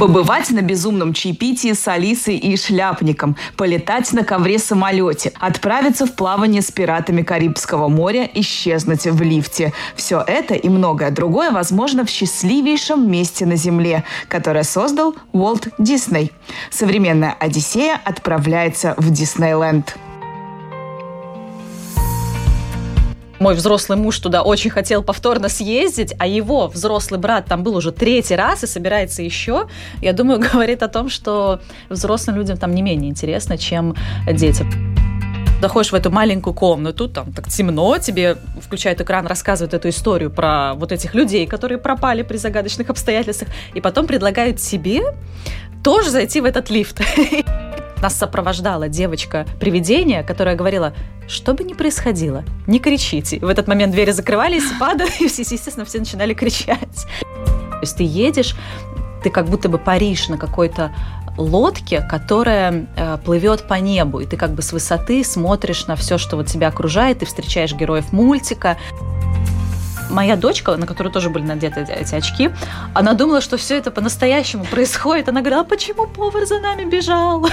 Побывать на безумном чаепитии с Алисой и Шляпником, полетать на ковре-самолете, отправиться в плавание с пиратами Карибского моря, исчезнуть в лифте. Все это и многое другое возможно в счастливейшем месте на Земле, которое создал Уолт Дисней. Современная Одиссея отправляется в Диснейленд. Мой взрослый муж туда очень хотел повторно съездить, а его взрослый брат там был уже третий раз и собирается еще, я думаю, говорит о том, что взрослым людям там не менее интересно, чем детям заходишь в эту маленькую комнату, там так темно, тебе включают экран, рассказывают эту историю про вот этих людей, которые пропали при загадочных обстоятельствах, и потом предлагают тебе тоже зайти в этот лифт. Нас сопровождала девочка-привидение, которая говорила, что бы ни происходило, не кричите. В этот момент двери закрывались, падали, и естественно, все начинали кричать. То есть ты едешь, ты как будто бы паришь на какой-то лодке, которая э, плывет по небу, и ты как бы с высоты смотришь на все, что вот тебя окружает, ты встречаешь героев мультика моя дочка, на которую тоже были надеты эти очки, она думала, что все это по-настоящему происходит. Она говорила, а почему повар за нами бежал?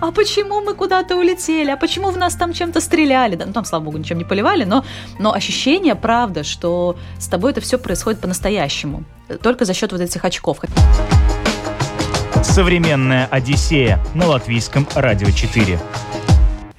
А почему мы куда-то улетели? А почему в нас там чем-то стреляли? Да, ну там, слава богу, ничем не поливали, но, но ощущение, правда, что с тобой это все происходит по-настоящему. Только за счет вот этих очков. Современная Одиссея на латвийском радио 4.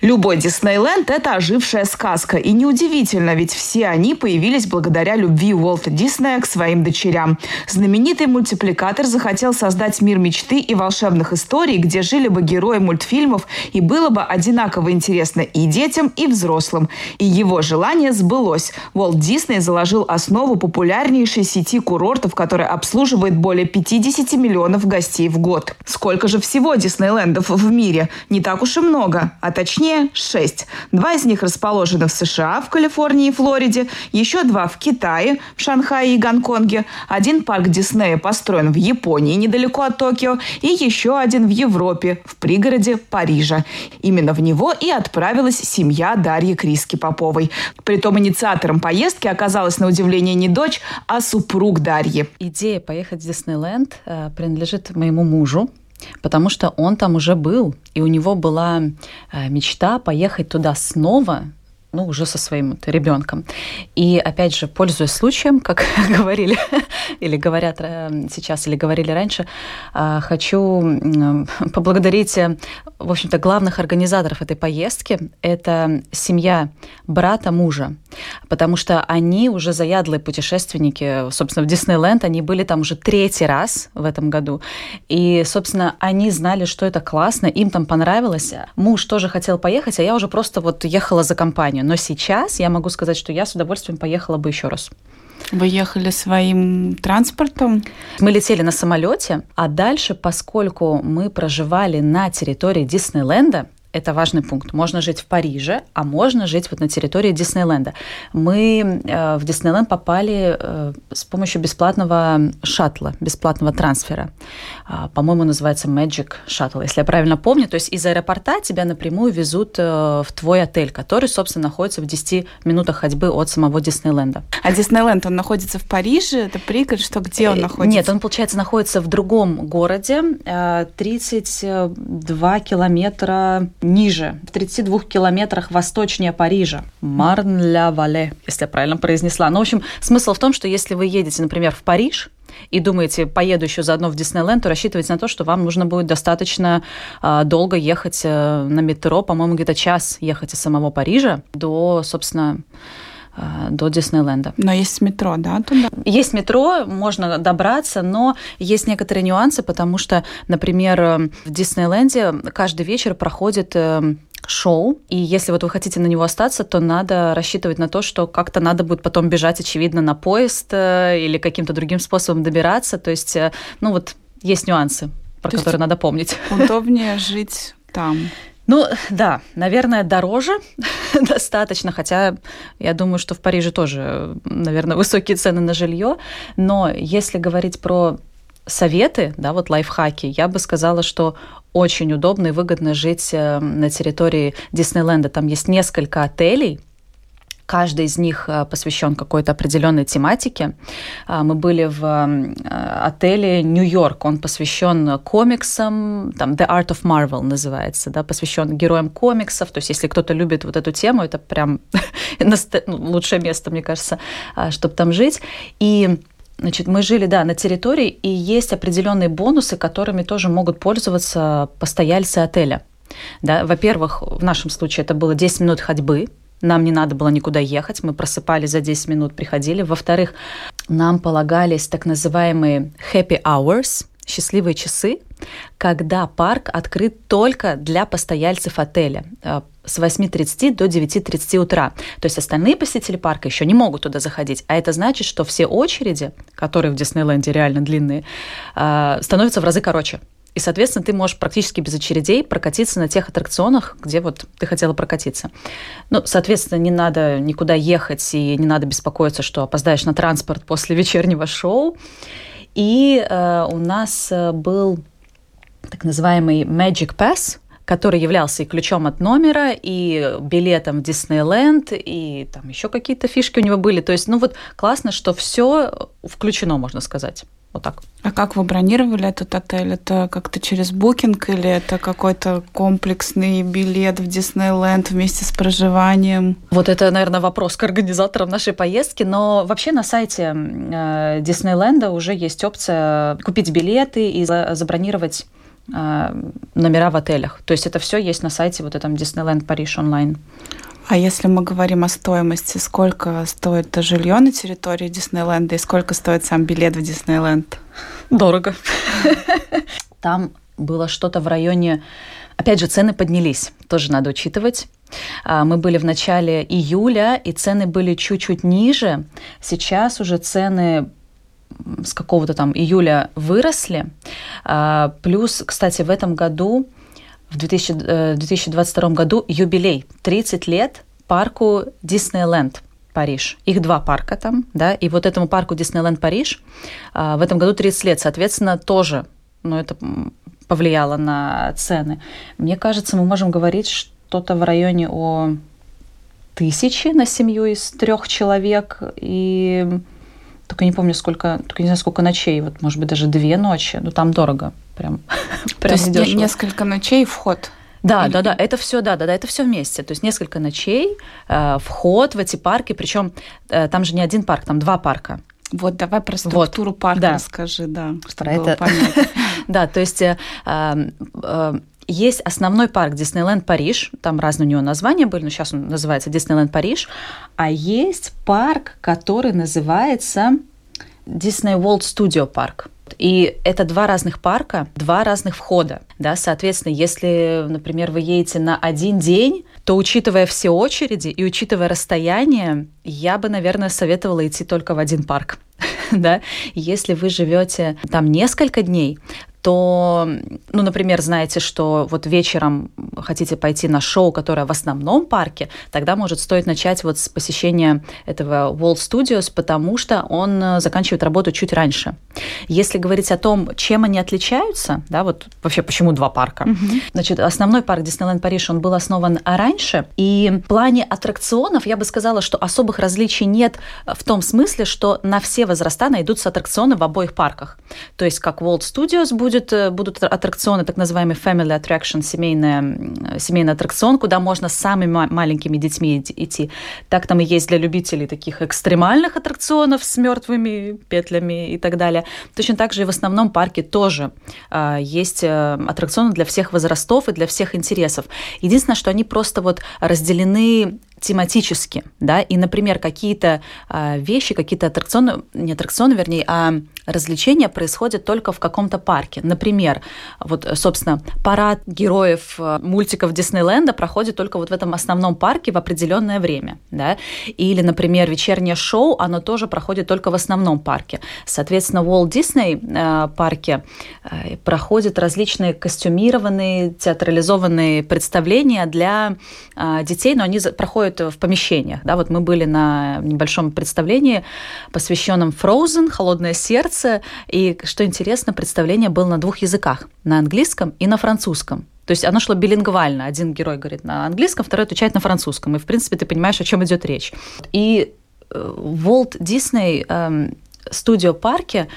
Любой Диснейленд – это ожившая сказка. И неудивительно, ведь все они появились благодаря любви Уолта Диснея к своим дочерям. Знаменитый мультипликатор захотел создать мир мечты и волшебных историй, где жили бы герои мультфильмов и было бы одинаково интересно и детям, и взрослым. И его желание сбылось. Уолт Дисней заложил основу популярнейшей сети курортов, которая обслуживает более 50 миллионов гостей в год. Сколько же всего Диснейлендов в мире? Не так уж и много, а точнее точнее 6. Два из них расположены в США, в Калифорнии и Флориде, еще два в Китае, в Шанхае и Гонконге, один парк Диснея построен в Японии, недалеко от Токио, и еще один в Европе, в пригороде Парижа. Именно в него и отправилась семья Дарьи Криски-Поповой. Притом инициатором поездки оказалась на удивление не дочь, а супруг Дарьи. Идея поехать в Диснейленд э, принадлежит моему мужу, потому что он там уже был, и у него была э, мечта поехать туда снова, ну, уже со своим ребенком. И, опять же, пользуясь случаем, как говорили или говорят э, сейчас, или говорили раньше, э, хочу поблагодарить, в общем-то, главных организаторов этой поездки. Это семья брата мужа, потому что они уже заядлые путешественники, собственно, в Диснейленд, они были там уже третий раз в этом году. И, собственно, они знали, что это классно, им там понравилось. Муж тоже хотел поехать, а я уже просто вот ехала за компанию. Но сейчас я могу сказать, что я с удовольствием поехала бы еще раз. Вы ехали своим транспортом? Мы летели на самолете, а дальше, поскольку мы проживали на территории Диснейленда, это важный пункт. Можно жить в Париже, а можно жить вот на территории Диснейленда. Мы э, в Диснейленд попали э, с помощью бесплатного шаттла, бесплатного трансфера. Э, по-моему, называется Magic Shuttle, если я правильно помню. То есть из аэропорта тебя напрямую везут э, в твой отель, который, собственно, находится в 10 минутах ходьбы от самого Диснейленда. А Диснейленд, он находится в Париже? Это пригород? Что, где он э, находится? Нет, он, получается, находится в другом городе. 32 километра ниже, в 32 километрах восточнее Парижа. Марн-ля-Вале, если я правильно произнесла. Ну, в общем, смысл в том, что если вы едете, например, в Париж, и думаете, поеду еще заодно в Диснейленд, то рассчитывайте на то, что вам нужно будет достаточно э, долго ехать э, на метро, по-моему, где-то час ехать из самого Парижа до, собственно, до Диснейленда. Но есть метро, да, туда? Есть метро, можно добраться, но есть некоторые нюансы, потому что, например, в Диснейленде каждый вечер проходит э, шоу, и если вот вы хотите на него остаться, то надо рассчитывать на то, что как-то надо будет потом бежать, очевидно, на поезд э, или каким-то другим способом добираться, то есть, ну вот, есть нюансы, про то которые надо помнить. Удобнее жить там. Ну, да, наверное, дороже достаточно, хотя я думаю, что в Париже тоже, наверное, высокие цены на жилье. Но если говорить про советы, да, вот лайфхаки, я бы сказала, что очень удобно и выгодно жить э, на территории Диснейленда. Там есть несколько отелей, Каждый из них э, посвящен какой-то определенной тематике. А, мы были в э, отеле Нью-Йорк. Он посвящен комиксам, там The Art of Marvel называется, да, посвящен героям комиксов. То есть, если кто-то любит вот эту тему, это прям ну, лучшее место, мне кажется, а, чтобы там жить. И Значит, мы жили, да, на территории, и есть определенные бонусы, которыми тоже могут пользоваться постояльцы отеля. Да, во-первых, в нашем случае это было 10 минут ходьбы, нам не надо было никуда ехать, мы просыпались за 10 минут, приходили. Во-вторых, нам полагались так называемые happy hours, счастливые часы, когда парк открыт только для постояльцев отеля э, с 8.30 до 9.30 утра. То есть остальные посетители парка еще не могут туда заходить. А это значит, что все очереди, которые в Диснейленде реально длинные, э, становятся в разы короче. И, соответственно, ты можешь практически без очередей прокатиться на тех аттракционах, где вот ты хотела прокатиться. Ну, соответственно, не надо никуда ехать и не надо беспокоиться, что опоздаешь на транспорт после вечернего шоу. И э, у нас э, был так называемый Magic Pass, который являлся и ключом от номера, и билетом в Диснейленд, и там еще какие-то фишки у него были. То есть, ну вот классно, что все включено, можно сказать. Вот так. А как вы бронировали этот отель? Это как-то через букинг или это какой-то комплексный билет в Диснейленд вместе с проживанием? Вот это, наверное, вопрос к организаторам нашей поездки. Но вообще на сайте э, Диснейленда уже есть опция купить билеты и забронировать э, номера в отелях. То есть это все есть на сайте вот этом Disneyland Париж онлайн. А если мы говорим о стоимости, сколько стоит жилье на территории Диснейленда и сколько стоит сам билет в Диснейленд? Дорого. Там было что-то в районе... Опять же, цены поднялись, тоже надо учитывать. А, мы были в начале июля, и цены были чуть-чуть ниже. Сейчас уже цены с какого-то там июля выросли. А, плюс, кстати, в этом году в 2000, 2022 э, году юбилей 30 лет парку Диснейленд. Париж. Их два парка там, да, и вот этому парку Диснейленд Париж а, в этом году 30 лет, соответственно, тоже, ну, это повлияло на цены. Мне кажется, мы можем говорить что-то в районе о тысячи на семью из трех человек, и только не помню, сколько, только не знаю, сколько ночей, вот, может быть, даже две ночи, ну, там дорого, прям, прям То есть несколько ночей вход? Да, Или... да, да, это все, да, да, да, это все вместе. То есть несколько ночей, э, вход в эти парки, причем э, там же не один парк, там два парка. Вот, давай про структуру вот, парка да. расскажи, да, про это... да, то есть э, э, есть основной парк Диснейленд Париж, там разные у него названия были, но сейчас он называется Диснейленд Париж, а есть парк, который называется Disney World Studio Парк. И это два разных парка, два разных входа. Да? Соответственно, если, например, вы едете на один день, то, учитывая все очереди и учитывая расстояние, я бы, наверное, советовала идти только в один парк. да? Если вы живете там несколько дней, то, ну, например, знаете, что вот вечером хотите пойти на шоу, которое в основном парке, тогда может стоить начать вот с посещения этого Wall Studios, потому что он э, заканчивает работу чуть раньше. Если говорить о том, чем они отличаются, да, вот вообще почему два парка. Mm-hmm. Значит, основной парк Диснейленд Париж, он был основан раньше, и в плане аттракционов я бы сказала, что особых различий нет в том смысле, что на все возраста найдутся аттракционы в обоих парках. То есть как World Studios будет будет, э, будут аттракционы, так называемый family attraction, семейный, семейный аттракцион, куда можно с самыми маленькими детьми идти. Так там и есть для любителей таких экстремальных аттракционов с мертвыми петлями и так далее. Точно так же и в основном парке тоже э, есть э, аттракционы для всех возрастов и для всех интересов. Единственное, что они просто вот разделены тематически, да, и, например, какие-то э, вещи, какие-то аттракционы, не аттракционы, вернее, а развлечения происходят только в каком-то парке. Например, вот, собственно, парад героев э, мультиков Диснейленда проходит только вот в этом основном парке в определенное время, да, или, например, вечернее шоу, оно тоже проходит только в основном парке. Соответственно, в Disney э, парке э, проходят различные костюмированные, театрализованные представления для детей, но они проходят происходит в помещениях. Да, вот мы были на небольшом представлении, посвященном Frozen, «Холодное сердце», и, что интересно, представление было на двух языках, на английском и на французском. То есть оно шло билингвально. Один герой говорит на английском, второй отвечает на французском. И, в принципе, ты понимаешь, о чем идет речь. И Волт Дисней студио парке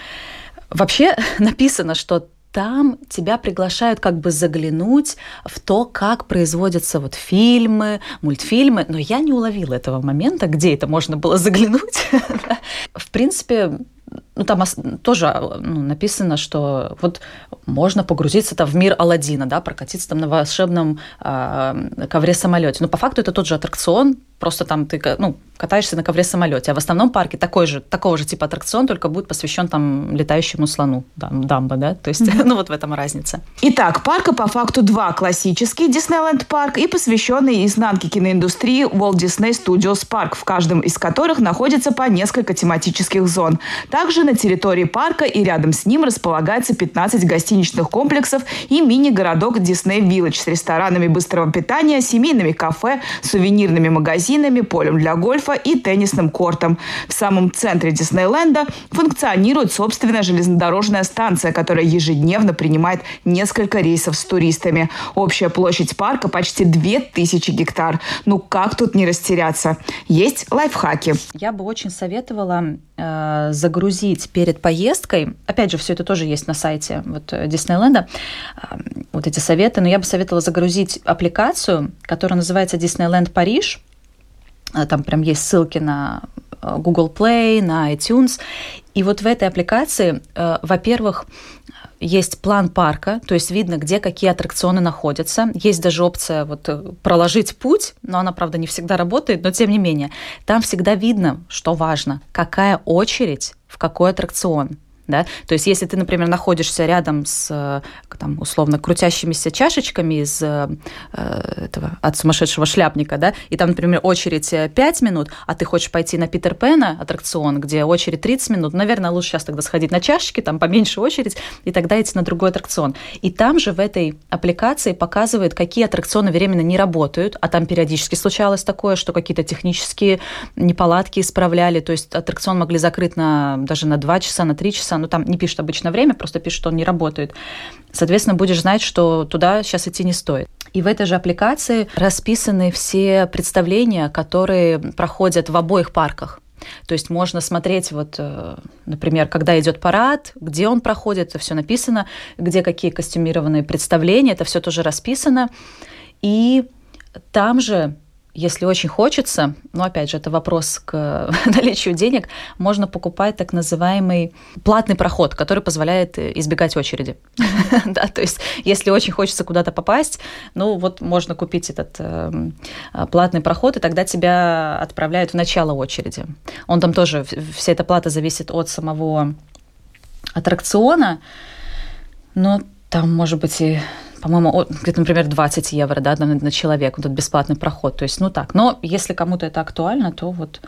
вообще написано, что там тебя приглашают как бы заглянуть в то, как производятся вот фильмы, мультфильмы, но я не уловила этого момента, где это можно было заглянуть. В принципе, ну, там тоже ну, написано, что вот можно погрузиться там в мир Алладина, да, прокатиться там на волшебном э, ковре самолете. Но по факту это тот же аттракцион, просто там ты ну, катаешься на ковре самолете. А в основном парке такой же, такого же типа аттракцион, только будет посвящен там летающему слону, дам, дамба, да, то есть, mm-hmm. ну вот в этом разница. Итак, парка по факту два. Классический Диснейленд парк и посвященный изнанке киноиндустрии Walt Disney Studios Park, в каждом из которых находится по несколько тематических зон. Также на территории парка и рядом с ним располагается 15 гостиничных комплексов и мини-городок Disney Village с ресторанами быстрого питания, семейными кафе, сувенирными магазинами, полем для гольфа и теннисным кортом. В самом центре Диснейленда функционирует собственная железнодорожная станция, которая ежедневно принимает несколько рейсов с туристами. Общая площадь парка почти 2000 гектар. Ну как тут не растеряться? Есть лайфхаки. Я бы очень советовала э, загрузить перед поездкой, опять же, все это тоже есть на сайте вот э, Диснейленда, вот эти советы, но я бы советовала загрузить аппликацию, которая называется Disneyland Париж. Э, там прям есть ссылки на э, Google Play, на iTunes. И вот в этой аппликации, во-первых, есть план парка, то есть видно, где какие аттракционы находятся. Есть даже опция вот проложить путь, но она, правда, не всегда работает, но тем не менее. Там всегда видно, что важно, какая очередь в какой аттракцион да, то есть если ты, например, находишься рядом с, э, там, условно, крутящимися чашечками из э, э этого, от сумасшедшего шляпника, да, и там, например, очередь 5 минут, а ты хочешь пойти на Питер Пэна аттракцион, где очередь 30 минут, наверное, лучше сейчас тогда сходить на чашечки, там поменьше очередь, и тогда идти на другой аттракцион. И там же в этой аппликации показывают, какие аттракционы временно не работают, а там периодически случалось такое, что какие-то технические неполадки исправляли, то есть аттракцион могли закрыть на, даже на 2 часа, на 3 часа, ну там не пишет обычно время, просто пишет, что он не работает. Соответственно, будешь знать, что туда сейчас идти не стоит. И в этой же аппликации расписаны все представления, которые проходят в обоих парках. То есть можно смотреть, вот, э, например, когда идет парад, где он проходит, это все написано, где какие костюмированные представления, это все тоже расписано. И там же если очень хочется, но опять же, это вопрос к наличию денег, можно покупать так называемый платный проход, который позволяет избегать очереди. да, то есть, если очень хочется куда-то попасть, ну вот можно купить этот э, платный проход, и тогда тебя отправляют в начало очереди. Он там тоже, вся эта плата зависит от самого аттракциона, но там может быть и по-моему, где-то, например, 20 евро да, на, на человека, вот этот бесплатный проход. То есть, ну так. Но если кому-то это актуально, то вот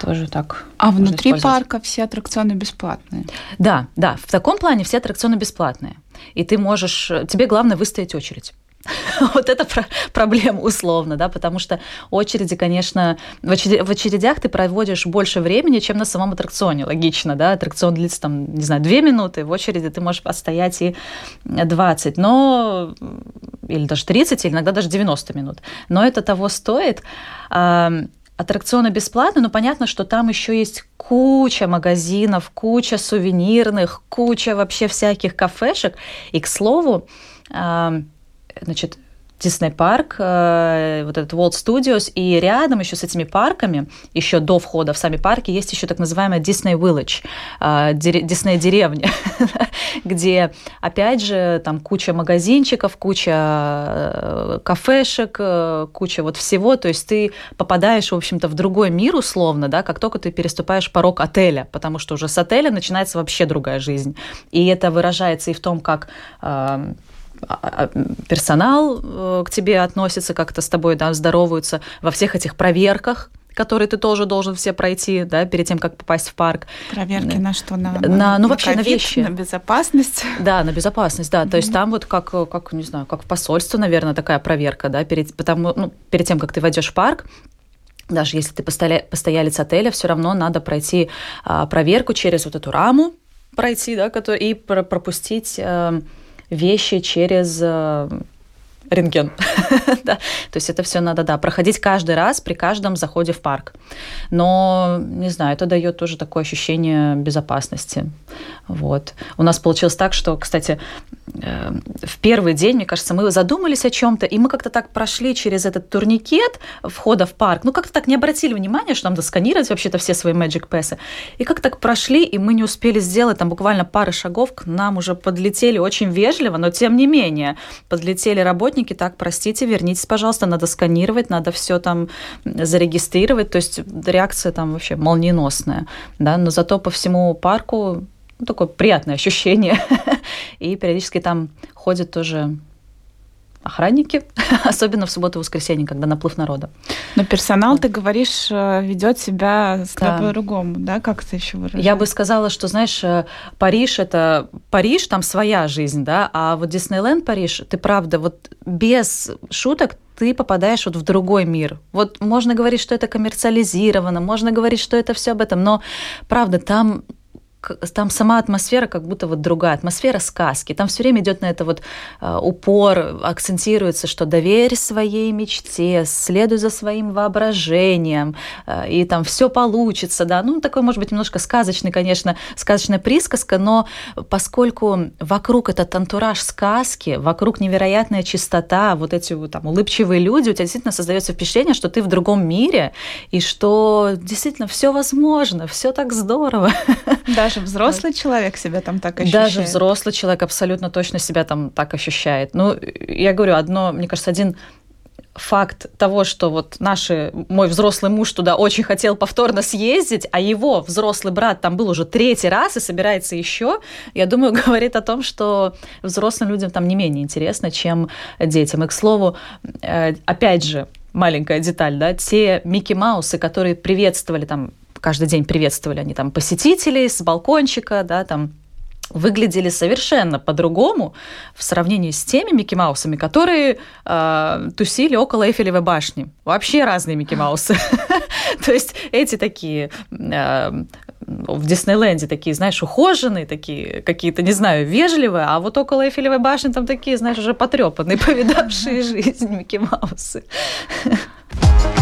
тоже так. А внутри парка все аттракционы бесплатные? Да, да. В таком плане все аттракционы бесплатные. И ты можешь... Тебе главное выстоять очередь. вот это про проблема условно, да, потому что очереди, конечно, в, очередях, в очередях ты проводишь больше времени, чем на самом аттракционе, логично, да, аттракцион длится там, не знаю, 2 минуты, в очереди ты можешь отстоять и 20, но или даже 30, или иногда даже 90 минут, но это того стоит. Аттракционы бесплатные, но понятно, что там еще есть куча магазинов, куча сувенирных, куча вообще всяких кафешек. И, к слову, значит, Дисней парк, э, вот этот Walt Studios, и рядом еще с этими парками, еще до входа в сами парки, есть еще так называемая Disney Village, Дисней деревня, где, опять же, там куча магазинчиков, куча э, кафешек, э, куча вот всего, то есть ты попадаешь, в общем-то, в другой мир условно, да, как только ты переступаешь порог отеля, потому что уже с отеля начинается вообще другая жизнь. И это выражается и в том, как а, персонал э, к тебе относится, как-то с тобой да, здороваются во всех этих проверках, которые ты тоже должен все пройти, да, перед тем, как попасть в парк. Проверки на что? На, на, на ну, вообще COVID, на вещи. На безопасность? Да, на безопасность, да. Mm-hmm. То есть там вот как, как, не знаю, как в посольстве, наверное, такая проверка, да, перед, потому, ну, перед тем, как ты войдешь в парк, даже если ты постоялец отеля, все равно надо пройти а, проверку через вот эту раму, пройти, да, и пропустить э, вещи через э, рентген. да. То есть это все надо, да, проходить каждый раз при каждом заходе в парк. Но, не знаю, это дает тоже такое ощущение безопасности. Вот. У нас получилось так, что, кстати, в первый день, мне кажется, мы задумались о чем-то, и мы как-то так прошли через этот турникет входа в парк, ну как-то так не обратили внимания, что нам сканировать вообще-то все свои Magic Pass. И как так прошли, и мы не успели сделать там буквально пары шагов, к нам уже подлетели очень вежливо, но тем не менее, подлетели работники, так, простите, вернитесь, пожалуйста, надо сканировать, надо все там зарегистрировать, то есть реакция там вообще молниеносная, да, но зато по всему парку ну, такое приятное ощущение. И периодически там ходят тоже охранники, особенно в субботу и воскресенье, когда наплыв народа. Но персонал, ты говоришь, э, ведет себя да. по-другому, да? Как это еще выражается? Я бы сказала, что, знаешь, э, Париж – это Париж, там своя жизнь, да, а вот Диснейленд Париж, ты правда, вот без шуток ты попадаешь вот в другой мир. Вот можно говорить, что это коммерциализировано, можно говорить, что это все об этом, но правда, там там сама атмосфера как будто вот другая, атмосфера сказки. Там все время идет на это вот а, упор, акцентируется, что доверь своей мечте, следуй за своим воображением, а, и там все получится, да. Ну, такой, может быть, немножко сказочный, конечно, сказочная присказка, но поскольку вокруг этот антураж сказки, вокруг невероятная чистота, вот эти вот там улыбчивые люди, у тебя действительно создается впечатление, что ты в другом мире, и что действительно все возможно, все так здорово. Даже даже взрослый человек себя там так ощущает? Даже взрослый человек абсолютно точно себя там так ощущает. Ну, я говорю, одно, мне кажется, один факт того, что вот наши, мой взрослый муж туда очень хотел повторно съездить, а его взрослый брат там был уже третий раз и собирается еще, я думаю, говорит о том, что взрослым людям там не менее интересно, чем детям. И, к слову, э, опять же, маленькая деталь, да, те Микки Маусы, которые приветствовали там каждый день приветствовали они там посетителей с балкончика, да, там выглядели совершенно по-другому в сравнении с теми Микки Маусами, которые э, тусили около Эйфелевой башни. Вообще разные Микки Маусы. То есть эти такие э, в Диснейленде такие, знаешь, ухоженные, такие какие-то, не знаю, вежливые, а вот около Эйфелевой башни там такие, знаешь, уже потрепанные, повидавшие жизнь Микки Маусы.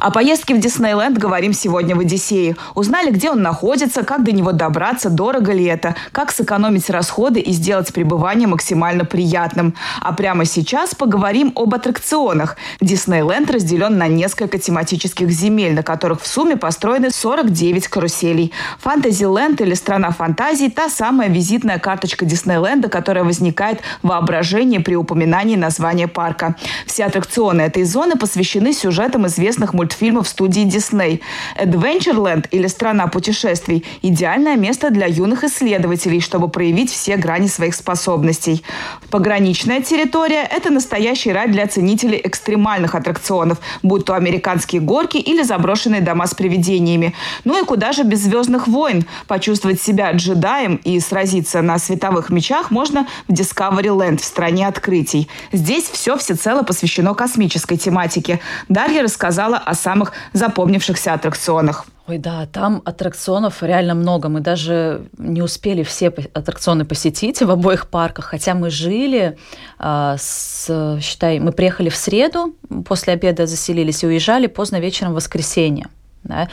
О поездке в Диснейленд говорим сегодня в Одиссее. Узнали, где он находится, как до него добраться, дорого ли это, как сэкономить расходы и сделать пребывание максимально приятным. А прямо сейчас поговорим об аттракционах. Диснейленд разделен на несколько тематических земель, на которых в сумме построены 49 каруселей. Фантазиленд или страна фантазий – та самая визитная карточка Диснейленда, которая возникает в воображении при упоминании названия парка. Все аттракционы этой зоны посвящены сюжетам известных мультфильмов мультфильмов студии Disney. Adventureland или «Страна путешествий» – идеальное место для юных исследователей, чтобы проявить все грани своих способностей. Пограничная территория – это настоящий рай для ценителей экстремальных аттракционов, будь то американские горки или заброшенные дома с привидениями. Ну и куда же без «Звездных войн»? Почувствовать себя джедаем и сразиться на световых мечах можно в Discovery Land в стране открытий. Здесь все всецело посвящено космической тематике. Дарья рассказала о самых запомнившихся аттракционах. Ой, да, там аттракционов реально много. Мы даже не успели все аттракционы посетить в обоих парках, хотя мы жили э, с, считай, мы приехали в среду, после обеда заселились и уезжали поздно вечером в воскресенье. Да?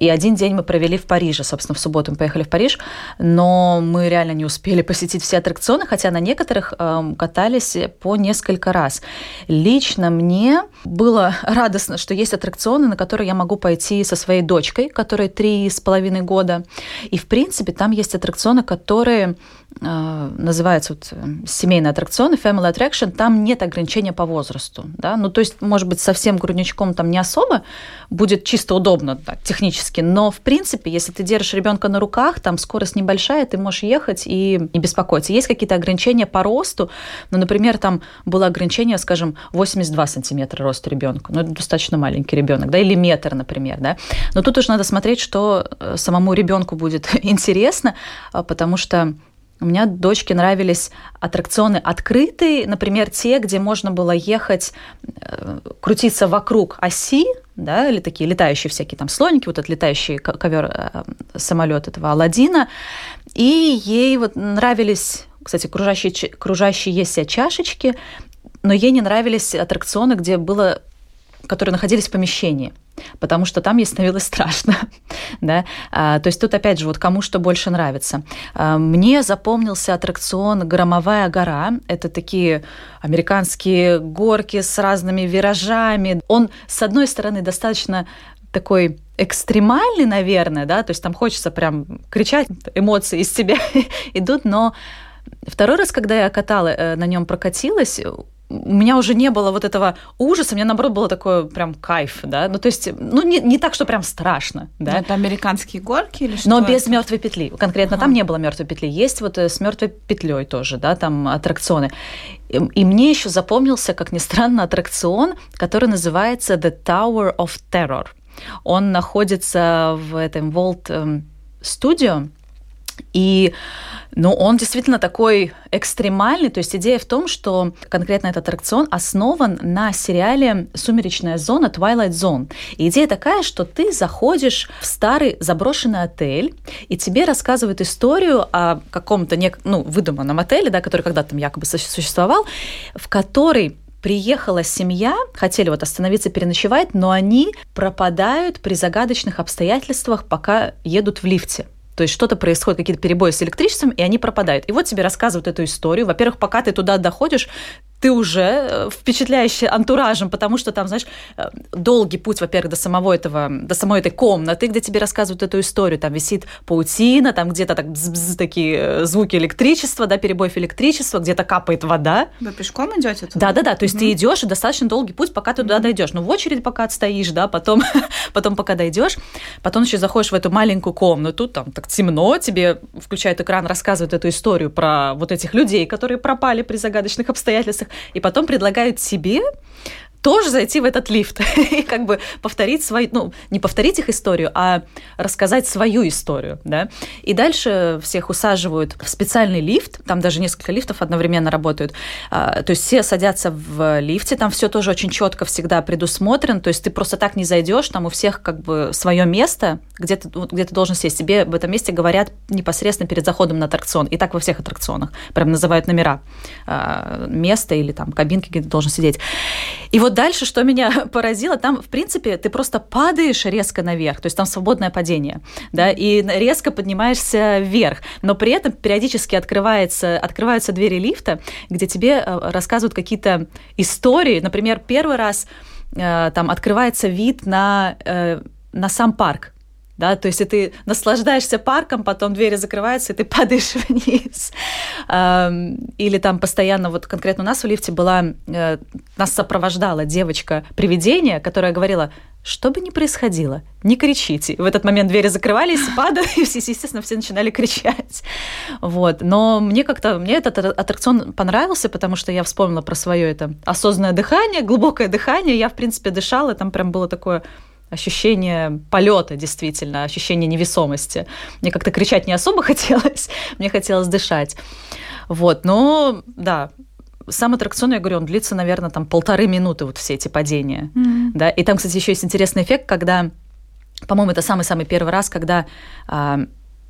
И один день мы провели в Париже, собственно, в субботу мы поехали в Париж, но мы реально не успели посетить все аттракционы, хотя на некоторых э, катались по несколько раз. Лично мне было радостно, что есть аттракционы, на которые я могу пойти со своей дочкой, которой три с половиной года. И, в принципе, там есть аттракционы, которые называется вот э, семейный аттракцион, Family Attraction, там нет ограничения по возрасту. Да? Ну, то есть, может быть, совсем грудничком там не особо будет чисто удобно так, технически, но, в принципе, если ты держишь ребенка на руках, там скорость небольшая, ты можешь ехать и не беспокоиться. Есть какие-то ограничения по росту, ну, например, там было ограничение, скажем, 82 сантиметра роста ребенка, ну, это достаточно маленький ребенок, да, или метр, например, да. Но тут уж надо смотреть, что э, самому ребенку будет интересно, а, потому что у меня дочке нравились аттракционы открытые, например, те, где можно было ехать, э, крутиться вокруг оси, да, или такие летающие всякие там слоники, вот этот летающий ковер э, самолет этого Алладина. И ей вот нравились, кстати, кружащие, кружащие чашечки, но ей не нравились аттракционы, где было которые находились в помещении потому что там ей становилось страшно. да? а, то есть тут опять же, вот кому что больше нравится. А, мне запомнился аттракцион «Громовая гора». Это такие американские горки с разными виражами. Он, с одной стороны, достаточно такой экстремальный, наверное, да, то есть там хочется прям кричать, эмоции из себя идут, но второй раз, когда я катала, э, на нем прокатилась, у меня уже не было вот этого ужаса, у меня, наоборот, было такое прям кайф, да, ну, то есть, ну, не, не так, что прям страшно, да. Но это американские горки или что? Но без мертвой петли, конкретно ага. там не было мертвой петли, есть вот э, с мертвой петлей тоже, да, там аттракционы. И, и мне еще запомнился, как ни странно, аттракцион, который называется The Tower of Terror. Он находится в этом Studio, эм, и ну, он действительно такой экстремальный. То есть идея в том, что конкретно этот аттракцион основан на сериале «Сумеречная зона» Twilight Zone. И идея такая, что ты заходишь в старый заброшенный отель, и тебе рассказывают историю о каком-то не, ну, выдуманном отеле, да, который когда-то там якобы существовал, в который приехала семья, хотели вот остановиться переночевать, но они пропадают при загадочных обстоятельствах, пока едут в лифте. То есть что-то происходит, какие-то перебои с электричеством, и они пропадают. И вот тебе рассказывают эту историю. Во-первых, пока ты туда доходишь, ты уже э, впечатляющий антуражем, потому что там, знаешь, э, долгий путь, во-первых, до самого этого, до самой этой комнаты, где тебе рассказывают эту историю, там висит паутина, там где-то так бз-бз, такие э, звуки электричества, да, перебоев электричества, где-то капает вода. Вы пешком идете туда? Да-да-да, то есть mm ты идешь, и достаточно долгий путь, пока ты туда дойдешь. Ну, в очередь пока отстоишь, да, потом, потом пока дойдешь, потом еще заходишь в эту маленькую комнату, там так темно, тебе включают экран, рассказывают эту историю про вот этих людей, которые пропали при загадочных обстоятельствах, и потом предлагают себе тоже зайти в этот лифт и как бы повторить свою, ну, не повторить их историю, а рассказать свою историю, да. И дальше всех усаживают в специальный лифт, там даже несколько лифтов одновременно работают, а, то есть все садятся в лифте, там все тоже очень четко всегда предусмотрено, то есть ты просто так не зайдешь, там у всех как бы свое место, где ты, где ты должен сесть. Тебе в этом месте говорят непосредственно перед заходом на аттракцион, и так во всех аттракционах, прям называют номера а, места или там кабинки, где ты должен сидеть. И вот дальше, что меня поразило, там, в принципе, ты просто падаешь резко наверх, то есть там свободное падение, да, и резко поднимаешься вверх, но при этом периодически открывается, открываются двери лифта, где тебе э, рассказывают какие-то истории. Например, первый раз э, там открывается вид на, э, на сам парк, да, то есть и ты наслаждаешься парком, потом двери закрываются, и ты падаешь вниз. Или там постоянно, вот конкретно у нас в лифте была, э, нас сопровождала девочка-привидение, которая говорила, что бы ни происходило, не кричите. В этот момент двери закрывались, падали, и все, естественно, все начинали кричать. Вот. Но мне как-то, мне этот аттракцион понравился, потому что я вспомнила про свое это осознанное дыхание, глубокое дыхание. Я, в принципе, дышала, там прям было такое ощущение полета, действительно, ощущение невесомости. Мне как-то кричать не особо хотелось, мне хотелось дышать. Вот, но да, сам аттракцион, я говорю, он длится, наверное, там полторы минуты, вот все эти падения. Mm-hmm. Да? И там, кстати, еще есть интересный эффект, когда, по-моему, это самый-самый первый раз, когда а,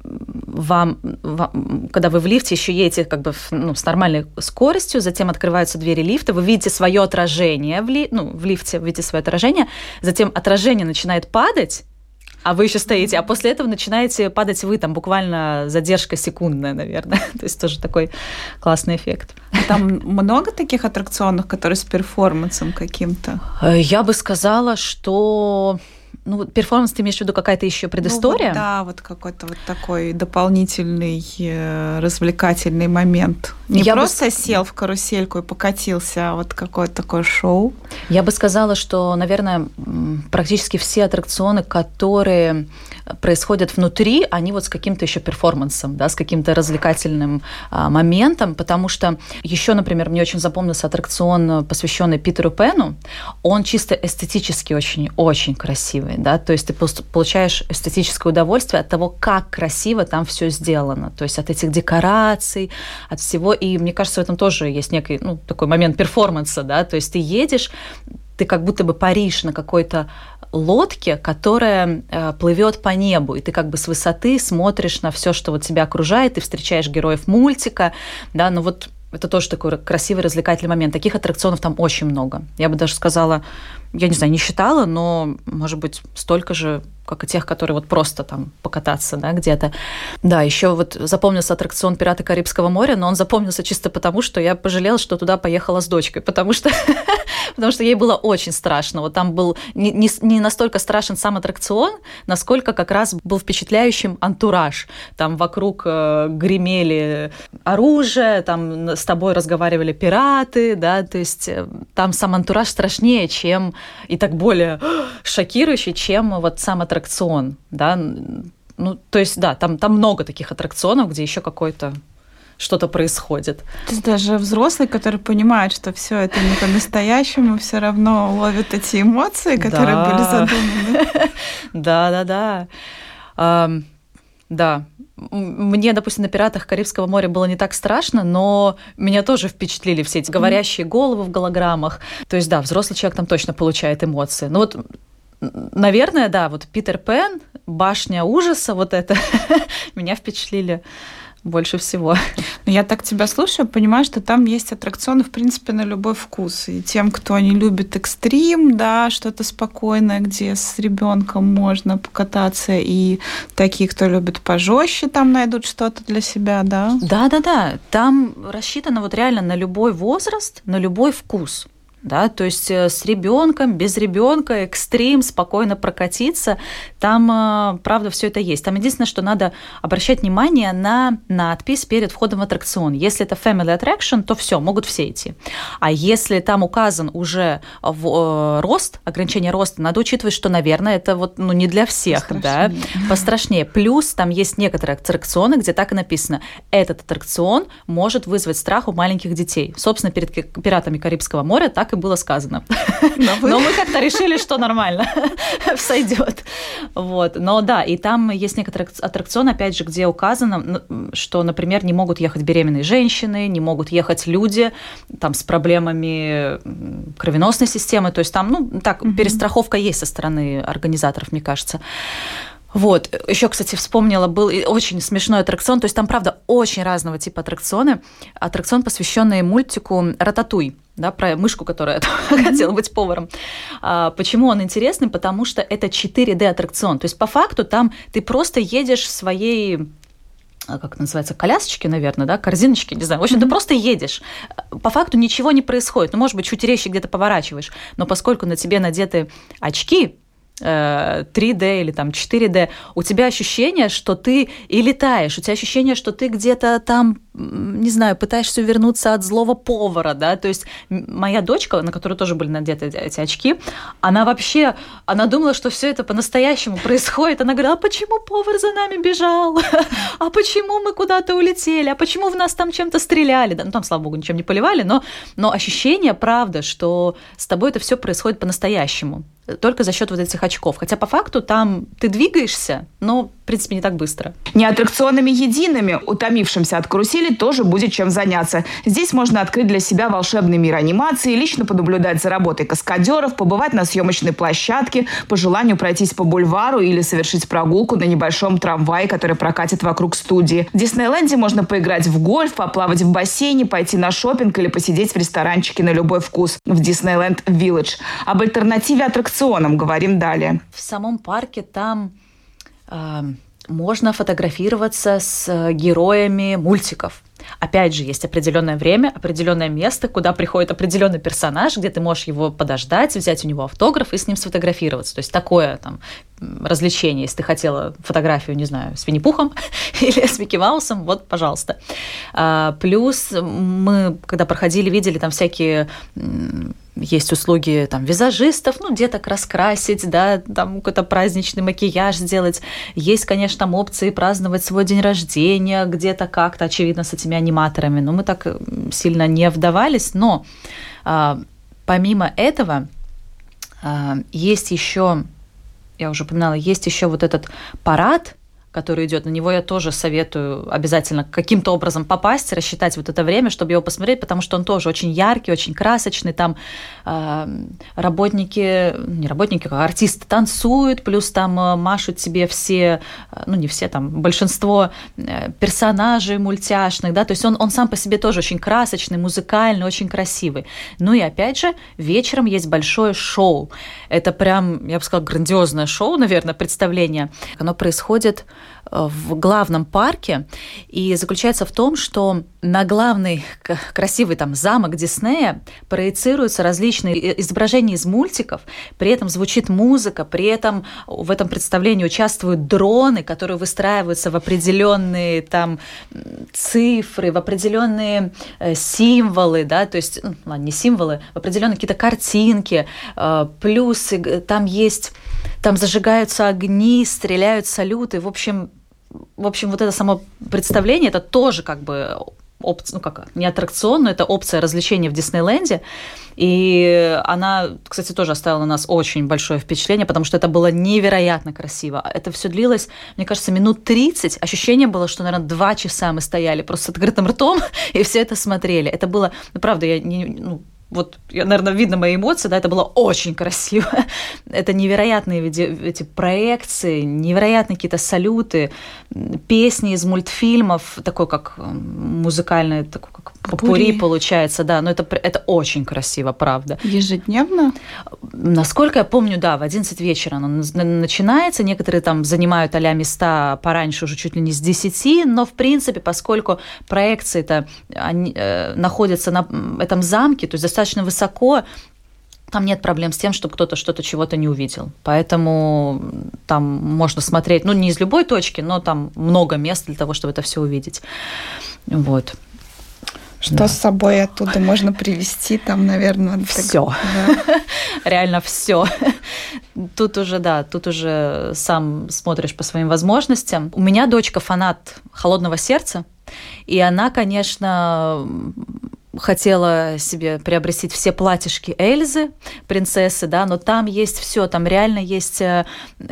вам, вам, когда вы в лифте еще едете как бы ну, с нормальной скоростью, затем открываются двери лифта, вы видите свое отражение в, ли, ну, в лифте, вы видите свое отражение, затем отражение начинает падать, а вы еще стоите, а после этого начинаете падать вы, там буквально задержка секундная, наверное. То есть тоже такой классный эффект. Там много таких аттракционов, которые с перформансом каким-то? Э, я бы сказала, что ну, перформанс ты имеешь в виду какая-то еще предыстория? Ну, вот, да, вот какой-то вот такой дополнительный э, развлекательный момент. Не Я просто бы... сел в карусельку и покатился, а вот какое-то такое шоу. Я бы сказала, что, наверное, практически все аттракционы, которые происходят внутри, они вот с каким-то еще перформансом, да, с каким-то развлекательным а, моментом, потому что еще, например, мне очень запомнился аттракцион, посвященный Питеру Пену. Он чисто эстетически очень-очень красивый, да, то есть ты получаешь эстетическое удовольствие от того, как красиво там все сделано, то есть от этих декораций, от всего, и мне кажется, в этом тоже есть некий, ну, такой момент перформанса, да, то есть ты едешь, ты как будто бы паришь на какой-то лодке, которая э, плывет по небу, и ты как бы с высоты смотришь на все, что вот тебя окружает, ты встречаешь героев мультика, да, ну вот это тоже такой красивый развлекательный момент. Таких аттракционов там очень много. Я бы даже сказала, я не знаю, не считала, но, может быть, столько же, как и тех, которые вот просто там покататься, да, где-то. Да, еще вот запомнился аттракцион «Пираты Карибского моря», но он запомнился чисто потому, что я пожалела, что туда поехала с дочкой, потому что, потому что ей было очень страшно. Вот там был не, не, не настолько страшен сам аттракцион, насколько как раз был впечатляющим антураж. Там вокруг э, гремели оружие, там с тобой разговаривали пираты, да, то есть э, там сам антураж страшнее, чем и так более шокирующий, чем вот сам аттракцион, да. Ну, то есть, да, там, там много таких аттракционов, где еще какой-то что-то происходит. То есть даже взрослый, который понимает, что все это не по-настоящему, все равно ловит эти эмоции, которые да. были задуманы. Да, да, да. Да, мне, допустим, на «Пиратах Карибского моря» было не так страшно, но меня тоже впечатлили все эти говорящие головы в голограммах. То есть, да, взрослый человек там точно получает эмоции. Ну вот наверное, да, вот Питер Пен, башня ужаса, вот это меня впечатлили больше всего. Но я так тебя слушаю, понимаю, что там есть аттракционы, в принципе, на любой вкус. И тем, кто не любит экстрим, да, что-то спокойное, где с ребенком можно покататься, и такие, кто любит пожестче, там найдут что-то для себя, да? Да, да, да. Там рассчитано вот реально на любой возраст, на любой вкус да, то есть э, с ребенком, без ребенка, экстрим, спокойно прокатиться, там, э, правда, все это есть. Там единственное, что надо обращать внимание на надпись перед входом в аттракцион. Если это family attraction, то все, могут все идти. А если там указан уже в, э, рост, ограничение роста, надо учитывать, что, наверное, это вот ну, не для всех, пострашнее. да, пострашнее. Плюс там есть некоторые аттракционы, где так и написано, этот аттракцион может вызвать страх у маленьких детей. Собственно, перед пиратами Карибского моря так и было сказано. Но, вы... Но мы как-то решили, что нормально, сойдет. Вот. Но да, и там есть некоторые аттракционы, опять же, где указано, что, например, не могут ехать беременные женщины, не могут ехать люди там с проблемами кровеносной системы. То есть там, ну, так, угу. перестраховка есть со стороны организаторов, мне кажется. Вот. Еще, кстати, вспомнила, был очень смешной аттракцион. То есть там, правда, очень разного типа аттракционы. Аттракцион, посвященный мультику «Рататуй» да, про мышку, которая хотела быть поваром. А, почему он интересный? Потому что это 4D аттракцион. То есть по факту там ты просто едешь в своей а, как называется, колясочки, наверное, да, корзиночки, не знаю. В общем, ты просто едешь. По факту ничего не происходит. Ну, может быть, чуть резче где-то поворачиваешь. Но поскольку на тебе надеты очки, 3D э, или там 4D, у тебя ощущение, что ты и летаешь, у тебя ощущение, что ты где-то там, не знаю, пытаешься вернуться от злого повара, да, то есть моя дочка, на которую тоже были надеты эти очки, она вообще, она думала, что все это по-настоящему происходит, она говорила, а почему повар за нами бежал, а почему мы куда-то улетели, а почему в нас там чем-то стреляли, да, ну там, слава богу, ничем не поливали, но, но ощущение, правда, что с тобой это все происходит по-настоящему, только за счет вот этих очков. Хотя по факту там ты двигаешься, но, в принципе, не так быстро. Не аттракционами едиными, утомившимся от карусели, тоже будет чем заняться. Здесь можно открыть для себя волшебный мир анимации, лично понаблюдать за работой каскадеров, побывать на съемочной площадке, по желанию пройтись по бульвару или совершить прогулку на небольшом трамвае, который прокатит вокруг студии. В Диснейленде можно поиграть в гольф, поплавать в бассейне, пойти на шопинг или посидеть в ресторанчике на любой вкус в Диснейленд Village. Об альтернативе аттракционам говорим далее. В самом парке там э, можно фотографироваться с героями мультиков. Опять же, есть определенное время, определенное место, куда приходит определенный персонаж, где ты можешь его подождать, взять у него автограф и с ним сфотографироваться. То есть такое там развлечение, если ты хотела фотографию, не знаю, с Винни-Пухом или с Микки Маусом, вот, пожалуйста. А, плюс мы, когда проходили, видели там всякие есть услуги там визажистов, ну, деток раскрасить, да, там какой-то праздничный макияж сделать. Есть, конечно, там опции праздновать свой день рождения где-то как-то, очевидно, с этими аниматорами. Но мы так сильно не вдавались. Но а, помимо этого а, есть еще, я уже упоминала, есть еще вот этот парад, который идет, на него я тоже советую обязательно каким-то образом попасть, рассчитать вот это время, чтобы его посмотреть, потому что он тоже очень яркий, очень красочный. Там э, работники, не работники, а артисты танцуют, плюс там э, машут себе все, э, ну не все, там большинство э, персонажей мультяшных, да, то есть он, он сам по себе тоже очень красочный, музыкальный, очень красивый. Ну и опять же, вечером есть большое шоу. Это прям, я бы сказала, грандиозное шоу, наверное, представление. Оно происходит в главном парке и заключается в том, что на главный красивый там замок Диснея проецируются различные изображения из мультиков, при этом звучит музыка, при этом в этом представлении участвуют дроны, которые выстраиваются в определенные там цифры, в определенные э, символы, да, то есть, ну, ладно, не символы, в определенные какие-то картинки, э, плюс там есть там зажигаются огни, стреляют салюты. В общем, в общем, вот это само представление, это тоже как бы опция, ну как, не аттракцион, но это опция развлечения в Диснейленде. И она, кстати, тоже оставила на нас очень большое впечатление, потому что это было невероятно красиво. Это все длилось, мне кажется, минут 30. Ощущение было, что, наверное, два часа мы стояли просто с открытым ртом и все это смотрели. Это было, ну, правда, я не, ну, вот, наверное, видно мои эмоции, да, это было очень красиво. это невероятные эти проекции, невероятные какие-то салюты, песни из мультфильмов, такой как музыкальный, такой как попури получается, да, но это, это очень красиво, правда. Ежедневно? Насколько я помню, да, в 11 вечера оно начинается, некоторые там занимают а места пораньше, уже чуть ли не с 10, но в принципе, поскольку проекции-то э, находятся на этом замке, то есть достаточно высоко, там нет проблем с тем, чтобы кто-то что-то чего-то не увидел. Поэтому там можно смотреть, ну, не из любой точки, но там много мест для того, чтобы это все увидеть. Вот. Что да. с собой оттуда можно привезти, там, наверное, все. Да. Реально все. Тут уже, да, тут уже сам смотришь по своим возможностям. У меня дочка фанат холодного сердца. И она, конечно, хотела себе приобрести все платьишки Эльзы, принцессы, да, но там есть все, там реально есть э,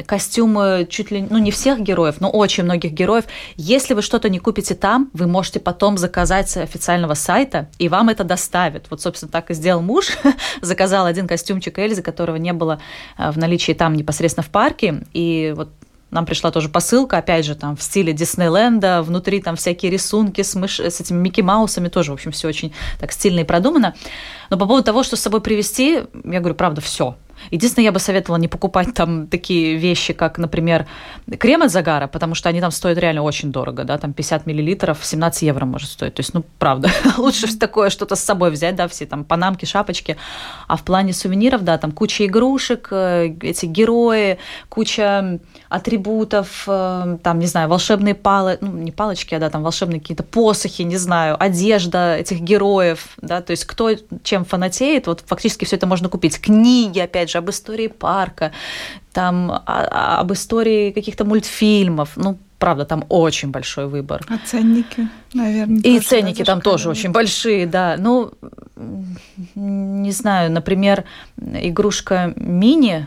костюмы чуть ли, ну, не всех героев, но очень многих героев. Если вы что-то не купите там, вы можете потом заказать с официального сайта, и вам это доставят. Вот, собственно, так и сделал муж, заказал один костюмчик Эльзы, которого не было э, в наличии там непосредственно в парке, и вот нам пришла тоже посылка, опять же, там в стиле Диснейленда, внутри там всякие рисунки с, мыш... с этими Микки Маусами, тоже, в общем, все очень так стильно и продумано. Но по поводу того, что с собой привезти, я говорю, правда, все. Единственное, я бы советовала не покупать там такие вещи, как, например, крем от загара, потому что они там стоят реально очень дорого, да, там 50 миллилитров, 17 евро может стоить. То есть, ну, правда, лучше такое что-то с собой взять, да, все там панамки, шапочки. А в плане сувениров, да, там куча игрушек, э, эти герои, куча атрибутов, э, там, не знаю, волшебные палы, ну, не палочки, а, да, там волшебные какие-то посохи, не знаю, одежда этих героев, да, то есть кто чем фанатеет, вот фактически все это можно купить. Книги, опять же, об истории парка, там а, а, об истории каких-то мультфильмов. Ну, правда, там очень большой выбор. А ценники, наверное. И ценники там тоже очень большие, да. Ну, не знаю, например, игрушка мини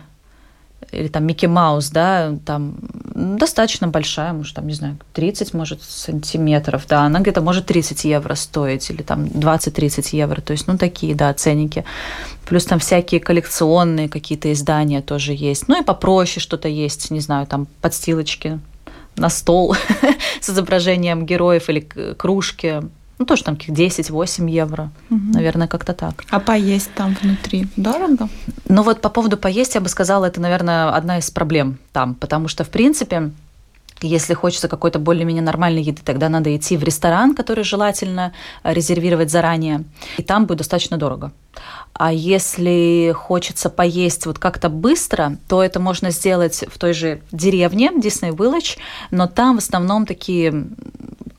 или там Микки Маус, да, там достаточно большая, может, там, не знаю, 30, может, сантиметров, да, она где-то может 30 евро стоить, или там 20-30 евро, то есть, ну, такие, да, ценники. Плюс там всякие коллекционные какие-то издания тоже есть. Ну, и попроще что-то есть, не знаю, там подстилочки на стол с изображением героев или кружки. Ну, тоже там каких 10-8 евро. Угу. Наверное, как-то так. А поесть там внутри дорого? Ну, вот по поводу поесть, я бы сказала, это, наверное, одна из проблем там. Потому что, в принципе, Если хочется какой-то более-менее нормальной еды, тогда надо идти в ресторан, который желательно резервировать заранее, и там будет достаточно дорого. А если хочется поесть вот как-то быстро, то это можно сделать в той же деревне Disney Village, но там в основном такие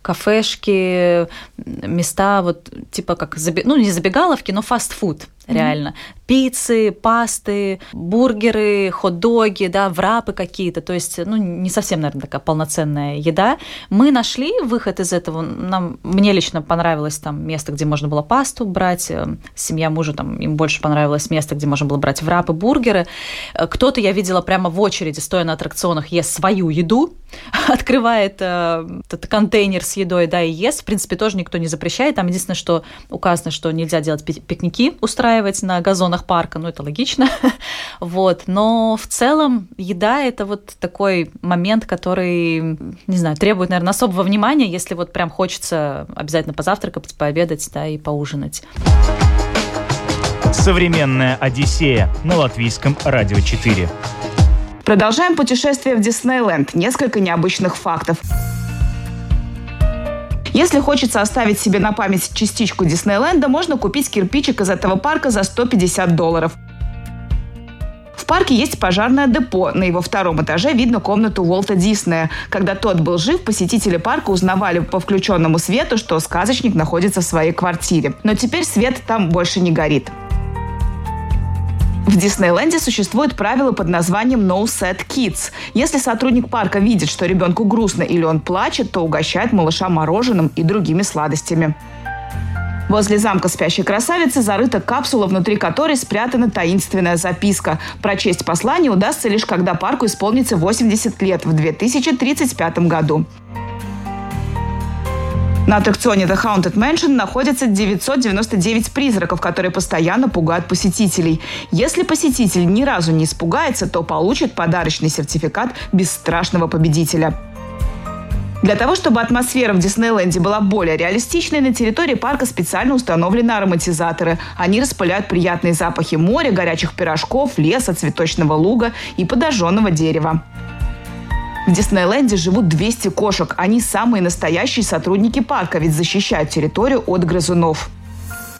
кафешки, места вот типа как, ну не забегаловки, но фастфуд реально. Mm-hmm. Пиццы, пасты, бургеры, хот-доги, да, врапы какие-то. То есть, ну, не совсем, наверное, такая полноценная еда. Мы нашли выход из этого. Нам, мне лично понравилось там место, где можно было пасту брать. Э, семья мужа, там, им больше понравилось место, где можно было брать врапы, бургеры. Э, кто-то, я видела, прямо в очереди, стоя на аттракционах, ест свою еду, открывает э, этот контейнер с едой, да, и ест. В принципе, тоже никто не запрещает. Там единственное, что указано, что нельзя делать пикники, устраивать устраивать на газонах парка, ну это логично, вот, но в целом еда это вот такой момент, который, не знаю, требует, наверное, особого внимания, если вот прям хочется обязательно позавтракать, пообедать, да, и поужинать. Современная Одиссея на латвийском радио 4. Продолжаем путешествие в Диснейленд. Несколько необычных фактов. Если хочется оставить себе на память частичку Диснейленда, можно купить кирпичик из этого парка за 150 долларов. В парке есть пожарное депо. На его втором этаже видно комнату Уолта Диснея. Когда тот был жив, посетители парка узнавали по включенному свету, что сказочник находится в своей квартире. Но теперь свет там больше не горит. В Диснейленде существует правило под названием No Set Kids. Если сотрудник парка видит, что ребенку грустно или он плачет, то угощает малыша мороженым и другими сладостями. Возле замка спящей красавицы зарыта капсула, внутри которой спрятана таинственная записка. Прочесть послание удастся лишь когда парку исполнится 80 лет в 2035 году. На аттракционе The Haunted Mansion находится 999 призраков, которые постоянно пугают посетителей. Если посетитель ни разу не испугается, то получит подарочный сертификат бесстрашного победителя. Для того, чтобы атмосфера в Диснейленде была более реалистичной, на территории парка специально установлены ароматизаторы. Они распыляют приятные запахи моря, горячих пирожков, леса, цветочного луга и подожженного дерева. В Диснейленде живут 200 кошек. Они самые настоящие сотрудники парка, ведь защищают территорию от грызунов.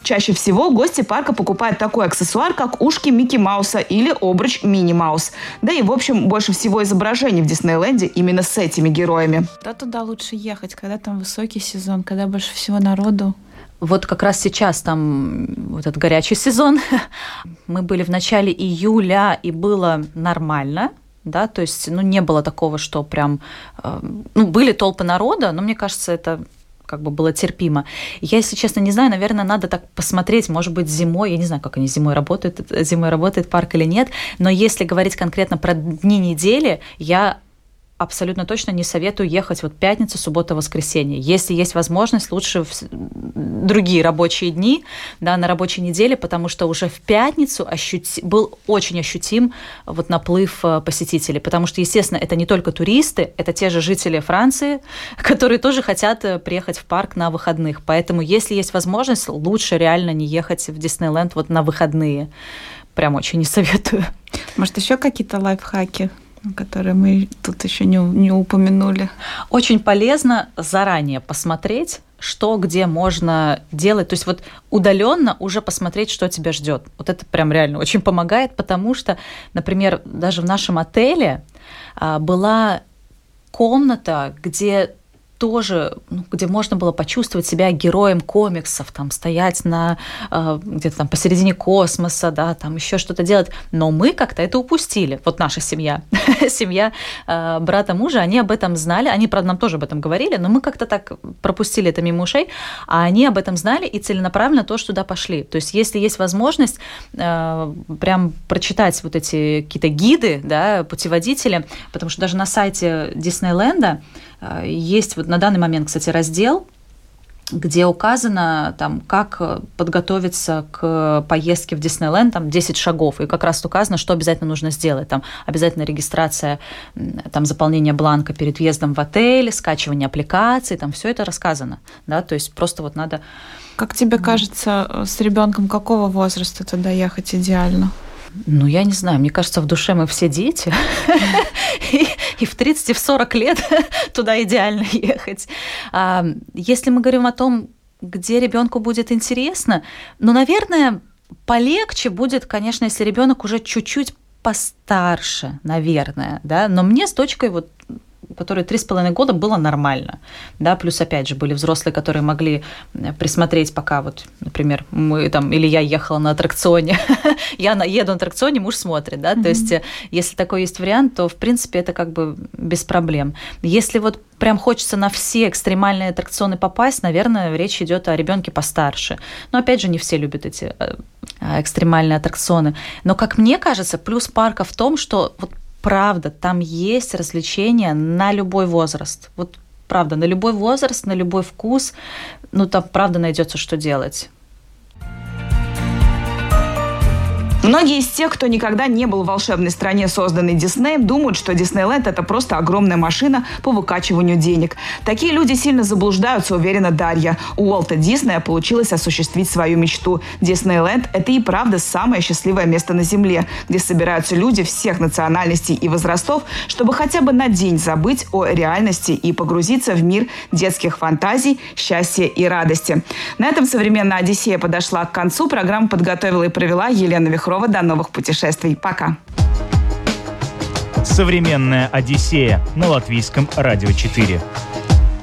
Чаще всего гости парка покупают такой аксессуар, как ушки Микки Мауса или обруч Мини Маус. Да и, в общем, больше всего изображений в Диснейленде именно с этими героями. Да туда лучше ехать, когда там высокий сезон, когда больше всего народу. Вот как раз сейчас там вот этот горячий сезон. Мы были в начале июля, и было нормально да, то есть, ну, не было такого, что прям, э, ну, были толпы народа, но мне кажется, это как бы было терпимо. Я, если честно, не знаю, наверное, надо так посмотреть, может быть, зимой, я не знаю, как они зимой работают, зимой работает парк или нет, но если говорить конкретно про дни недели, я абсолютно точно не советую ехать вот пятница, суббота, воскресенье. Если есть возможность, лучше в другие рабочие дни, да, на рабочей неделе, потому что уже в пятницу ощути... был очень ощутим вот наплыв э, посетителей, потому что, естественно, это не только туристы, это те же жители Франции, которые тоже хотят э, приехать в парк на выходных. Поэтому, если есть возможность, лучше реально не ехать в Диснейленд вот на выходные. Прям очень не советую. Может, еще какие-то лайфхаки? Которые мы тут еще не, не упомянули. Очень полезно заранее посмотреть, что где можно делать. То есть вот удаленно уже посмотреть, что тебя ждет. Вот это прям реально очень помогает, потому что, например, даже в нашем отеле а, была комната, где тоже, ну, где можно было почувствовать себя героем комиксов, там стоять на э, где-то там посередине космоса, да, там еще что-то делать. Но мы как-то это упустили. Вот наша семья, семья э, брата мужа, они об этом знали, они, правда, нам тоже об этом говорили, но мы как-то так пропустили это мимо ушей, а они об этом знали и целенаправленно тоже туда пошли. То есть, если есть возможность э, прям прочитать вот эти какие-то гиды, да, путеводители, потому что даже на сайте Диснейленда есть вот на данный момент, кстати, раздел, где указано, там, как подготовиться к поездке в Диснейленд, там 10 шагов, и как раз указано, что обязательно нужно сделать. Там обязательно регистрация, там, заполнение бланка перед въездом в отель, скачивание аппликации, там все это рассказано. Да? То есть просто вот надо... Как тебе кажется, с ребенком какого возраста туда ехать идеально? Ну, я не знаю, мне кажется, в душе мы все дети. И в 30, и в 40 лет туда идеально ехать. А, если мы говорим о том, где ребенку будет интересно, ну, наверное, полегче будет, конечно, если ребенок уже чуть-чуть постарше, наверное, да, но мне с дочкой вот которые три с половиной года было нормально, да, плюс опять же были взрослые, которые могли э, присмотреть, пока вот, например, мы там или я ехала на аттракционе, я на, еду на аттракционе, муж смотрит, да, mm-hmm. то есть э, если такой есть вариант, то в принципе это как бы без проблем. Если вот прям хочется на все экстремальные аттракционы попасть, наверное, речь идет о ребенке постарше. Но опять же, не все любят эти э, экстремальные аттракционы. Но, как мне кажется, плюс парка в том, что вот правда, там есть развлечения на любой возраст. Вот правда, на любой возраст, на любой вкус, ну там правда найдется, что делать. Многие из тех, кто никогда не был в волшебной стране, созданной Диснеем, думают, что Диснейленд – это просто огромная машина по выкачиванию денег. Такие люди сильно заблуждаются, уверена Дарья. У Уолта Диснея получилось осуществить свою мечту. Диснейленд – это и правда самое счастливое место на Земле, где собираются люди всех национальностей и возрастов, чтобы хотя бы на день забыть о реальности и погрузиться в мир детских фантазий, счастья и радости. На этом «Современная Одиссея» подошла к концу. Программу подготовила и провела Елена Вихрова. Петрова. До новых путешествий. Пока. Современная Одиссея на латвийском радио 4.